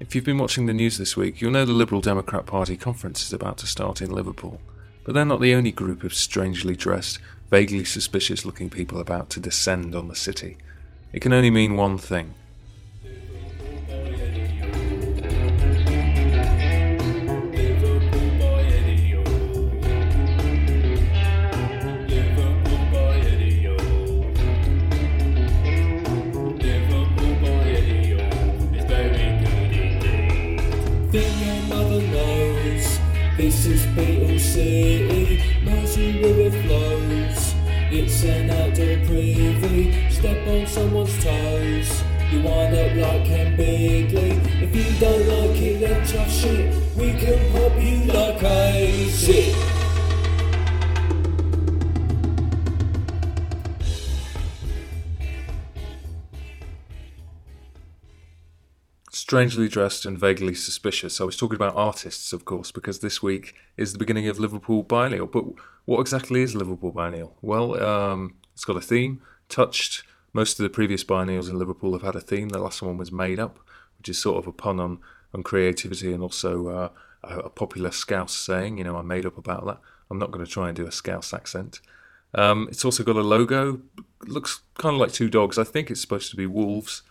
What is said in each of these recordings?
If you've been watching the news this week, you'll know the Liberal Democrat Party conference is about to start in Liverpool. But they're not the only group of strangely dressed, vaguely suspicious looking people about to descend on the city. It can only mean one thing. This is Beetle City, Mersey River flows. It's an outdoor privy, step on someone's toes. You wind up like Ken Bigley. If you don't like it, then tough shit. We can pop you like a zip. Strangely dressed and vaguely suspicious. I was talking about artists, of course, because this week is the beginning of Liverpool Biennial. But what exactly is Liverpool Biennial? Well, um, it's got a theme, touched. Most of the previous biennials in Liverpool have had a theme. The last one was made up, which is sort of a pun on, on creativity and also uh, a, a popular Scouse saying. You know, I made up about that. I'm not going to try and do a Scouse accent. Um, it's also got a logo. Looks kind of like two dogs. I think it's supposed to be wolves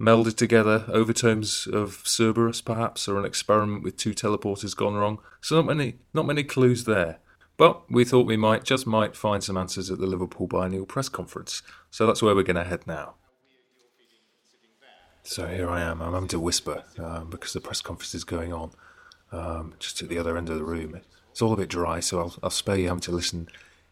melded together, overtones of Cerberus perhaps, or an experiment with two teleporters gone wrong. So not many, not many clues there. But we thought we might, just might, find some answers at the Liverpool Biennial press conference. So that's where we're going to head now. So here I am. I'm having to whisper um, because the press conference is going on um, just at the other end of the room. It's all a bit dry, so I'll, I'll spare you having to listen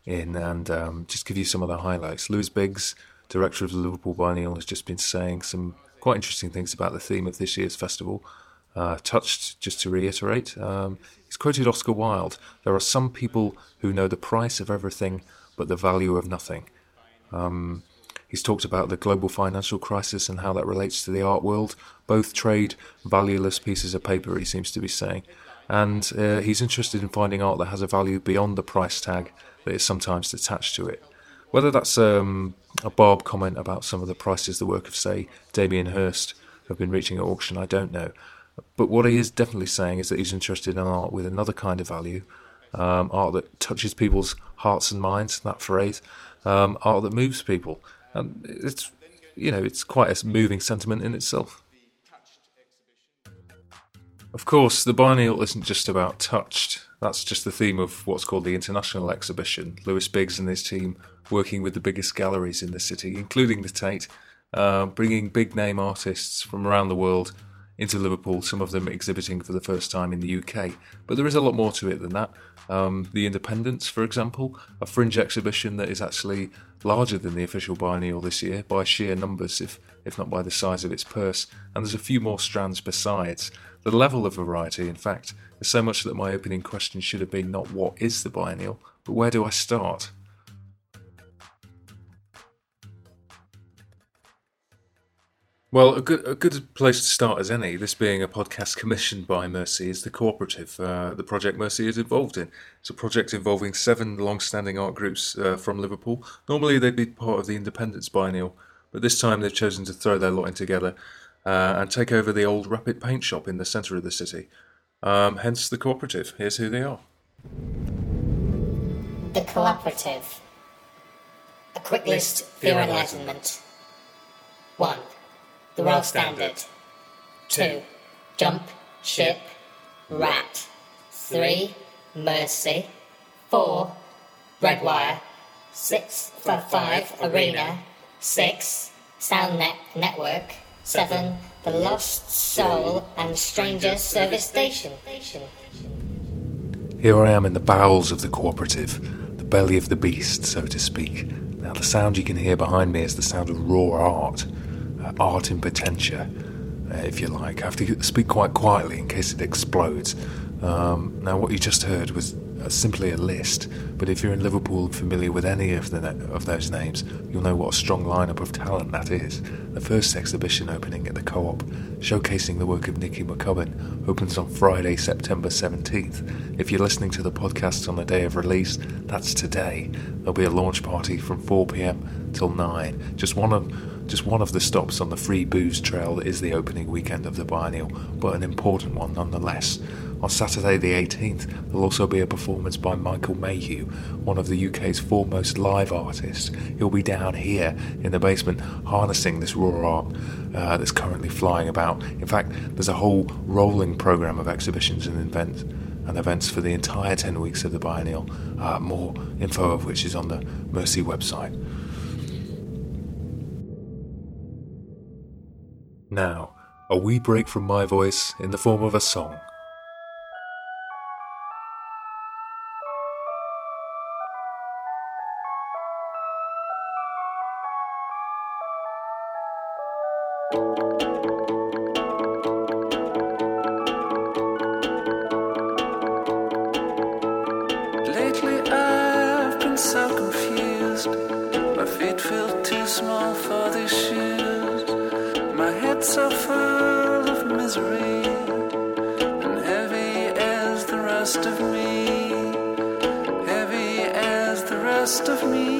in and um, just give you some of the highlights. Lewis Biggs, director of the Liverpool Biennial, has just been saying some quite interesting things about the theme of this year's festival. Uh, touched, just to reiterate, um, he's quoted Oscar Wilde There are some people who know the price of everything but the value of nothing. Um, he's talked about the global financial crisis and how that relates to the art world. Both trade valueless pieces of paper, he seems to be saying. And uh, he's interested in finding art that has a value beyond the price tag that is sometimes attached to it. Whether that's um, a Barb comment about some of the prices the work of, say, Damien Hirst have been reaching at auction, I don't know. But what he is definitely saying is that he's interested in art with another kind of value, um, art that touches people's hearts and minds. That phrase, um, art that moves people, and it's you know it's quite a moving sentiment in itself. Of course, the biennial isn't just about touched. That's just the theme of what's called the International Exhibition. Lewis Biggs and his team working with the biggest galleries in the city, including the Tate, uh, bringing big name artists from around the world into Liverpool, some of them exhibiting for the first time in the UK. But there is a lot more to it than that. Um, the Independents, for example, a fringe exhibition that is actually larger than the official biennial this year by sheer numbers, if, if not by the size of its purse. And there's a few more strands besides. The level of variety, in fact, is so much that my opening question should have been not what is the biennial, but where do I start? Well, a good a good place to start as any. This being a podcast commissioned by Mercy is the cooperative. Uh, the project Mercy is involved in. It's a project involving seven long-standing art groups uh, from Liverpool. Normally, they'd be part of the Independents Biennial, but this time they've chosen to throw their lot in together uh, and take over the old Rapid Paint shop in the centre of the city. Um, hence the cooperative. Here's who they are. The Cooperative. A quick list for your enlightenment. 1. The World Standard. 2. Jump, Ship, Rat. 3. Mercy. 4. Redwire. 6. For 5. Arena. 6. SoundNet Network. 7. The Lost Soul and Stranger Service Station. Here I am in the bowels of the cooperative, the belly of the beast, so to speak. Now, the sound you can hear behind me is the sound of raw art, art in potentia, uh, if you like. I have to speak quite quietly in case it explodes. Um, now, what you just heard was uh, simply a list, but if you're in Liverpool and familiar with any of the of those names, you'll know what a strong lineup of talent that is. The first exhibition opening at the Co-op, showcasing the work of Nicky McCubbin, opens on Friday, September 17th. If you're listening to the podcast on the day of release, that's today. There'll be a launch party from 4 p.m. till 9. Just one of just one of the stops on the free booze trail that is the opening weekend of the biennial, but an important one nonetheless. On Saturday, the 18th, there'll also be a performance by Michael Mayhew, one of the UK's foremost live artists. He'll be down here in the basement harnessing this raw art uh, that's currently flying about. In fact, there's a whole rolling programme of exhibitions and events and events for the entire 10 weeks of the biennial, uh, more info of which is on the Mercy website. Now, a wee break from my voice in the form of a song. Head so full of misery and heavy as the rest of me. Heavy as the rest of me.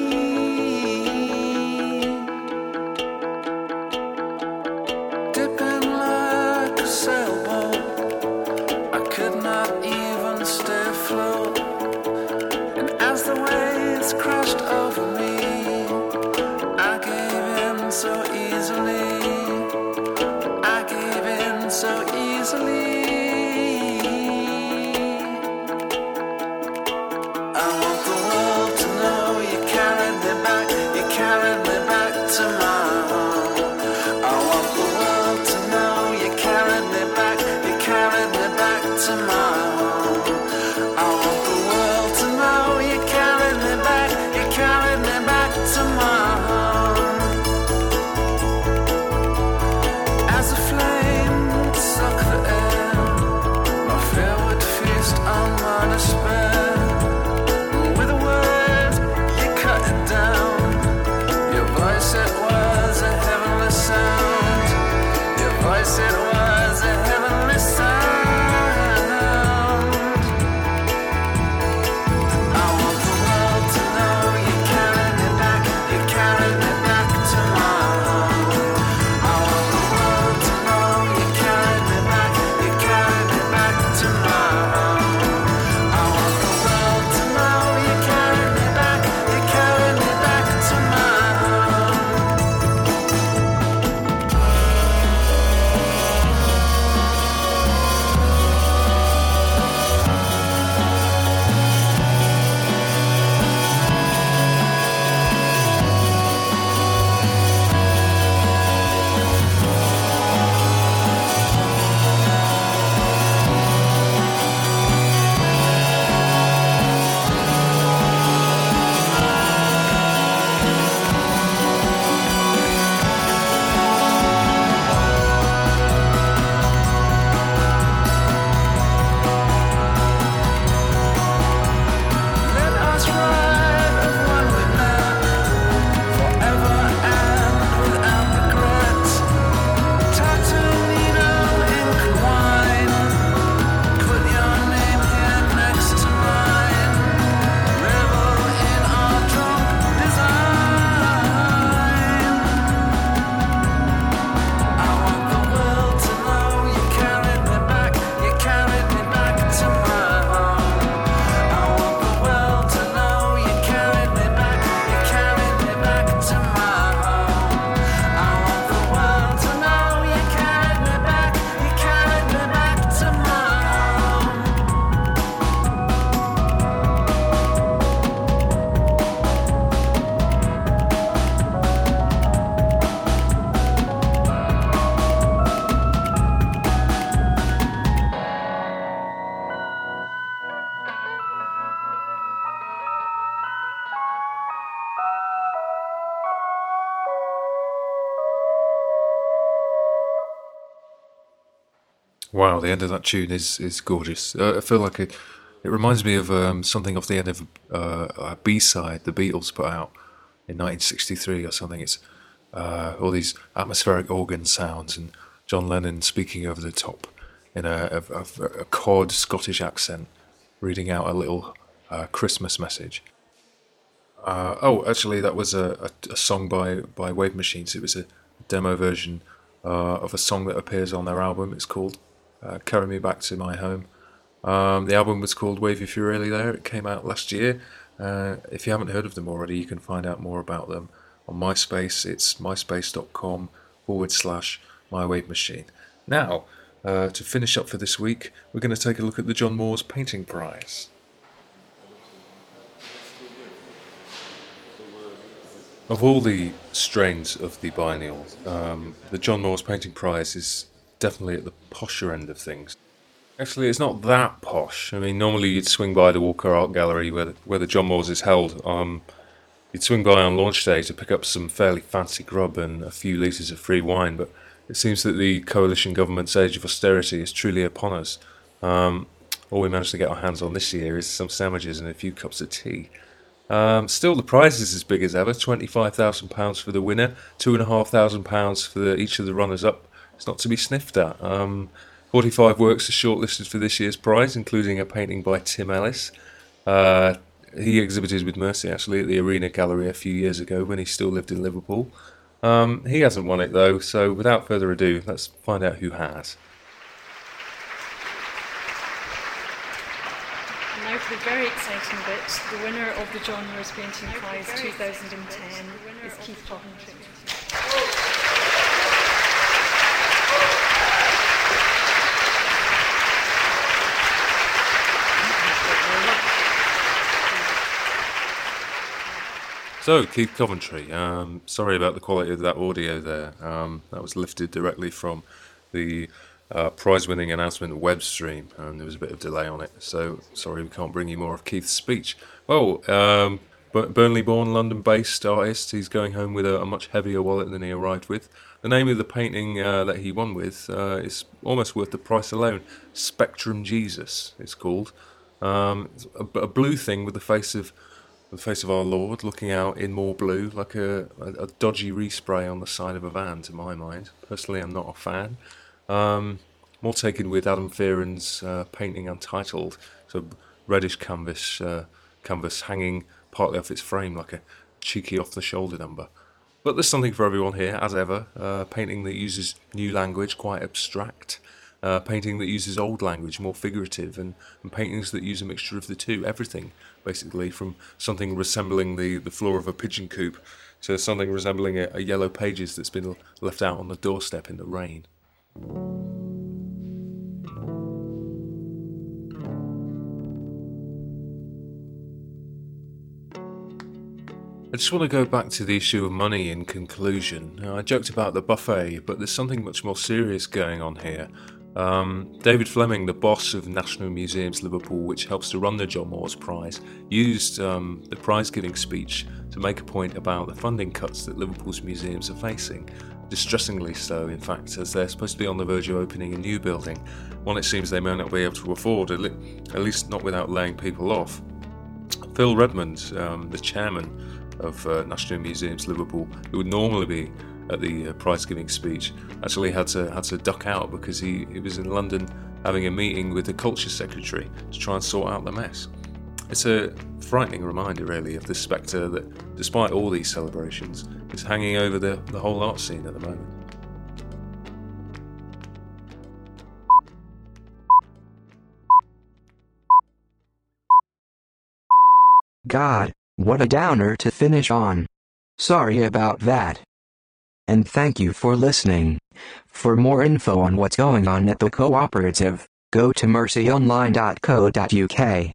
Wow, the end of that tune is is gorgeous. Uh, I feel like it. It reminds me of um, something off the end of uh, a B side the Beatles put out in 1963 or something. It's uh, all these atmospheric organ sounds and John Lennon speaking over the top in a, a, a, a cod Scottish accent, reading out a little uh, Christmas message. Uh, oh, actually, that was a, a, song by, by Wave Machines. It was a, demo version uh, of a song that appears on their album. It's called uh, "Carry Me Back to My Home." Um, the album was called Wave If You're Really There. It came out last year. Uh, if you haven't heard of them already, you can find out more about them on MySpace. It's myspace.com forward slash My Wave Machine. Now, uh, to finish up for this week, we're going to take a look at the John Moores Painting Prize. Of all the strains of the biennial, um, the John Moores Painting Prize is definitely at the posher end of things. Actually, it's not that posh. I mean, normally you'd swing by the Walker Art Gallery where the, where the John Moores is held. Um, you'd swing by on launch day to pick up some fairly fancy grub and a few litres of free wine, but it seems that the coalition government's age of austerity is truly upon us. Um, all we managed to get our hands on this year is some sandwiches and a few cups of tea. Um, still, the prize is as big as ever £25,000 for the winner, £2,500 for the, each of the runners up. It's not to be sniffed at. Um, 45 works are shortlisted for this year's prize, including a painting by Tim Ellis. Uh, he exhibited with Mercy actually at the Arena Gallery a few years ago when he still lived in Liverpool. Um, he hasn't won it though, so without further ado, let's find out who has. Now for the very exciting bit, the winner of the John Moores Painting Prize 2010 is Keith Coventry. So, Keith Coventry, um, sorry about the quality of that audio there. Um, that was lifted directly from the uh, prize winning announcement web stream, and there was a bit of delay on it. So, sorry we can't bring you more of Keith's speech. Well, um, Burnley born, London based artist, he's going home with a, a much heavier wallet than he arrived with. The name of the painting uh, that he won with uh, is almost worth the price alone Spectrum Jesus, it's called. Um, it's a, a blue thing with the face of the face of our Lord looking out in more blue, like a, a, dodgy respray on the side of a van, to my mind. Personally, I'm not a fan. Um, more taken with Adam Fearon's uh, painting Untitled, so reddish canvas, uh, canvas hanging partly off its frame like a cheeky off the shoulder number. But there's something for everyone here, as ever. Uh, painting that uses new language, quite abstract. Uh, painting that uses old language, more figurative, and, and paintings that use a mixture of the two. Everything, basically, from something resembling the, the floor of a pigeon coop to something resembling a, a yellow pages that's been left out on the doorstep in the rain. I just want to go back to the issue of money in conclusion. Now, I joked about the buffet, but there's something much more serious going on here. Um, David Fleming, the boss of National Museums Liverpool, which helps to run the John Moores Prize, used um, the prize giving speech to make a point about the funding cuts that Liverpool's museums are facing. Distressingly so, in fact, as they're supposed to be on the verge of opening a new building, one it seems they may not be able to afford, at least not without laying people off. Phil Redmond, um, the chairman of uh, National Museums Liverpool, who would normally be at the uh, prize giving speech, actually had to had to duck out because he, he was in London having a meeting with the culture secretary to try and sort out the mess. It's a frightening reminder, really, of the spectre that, despite all these celebrations, is hanging over the, the whole art scene at the moment. God, what a downer to finish on. Sorry about that. And thank you for listening. For more info on what's going on at the cooperative, go to mercyonline.co.uk.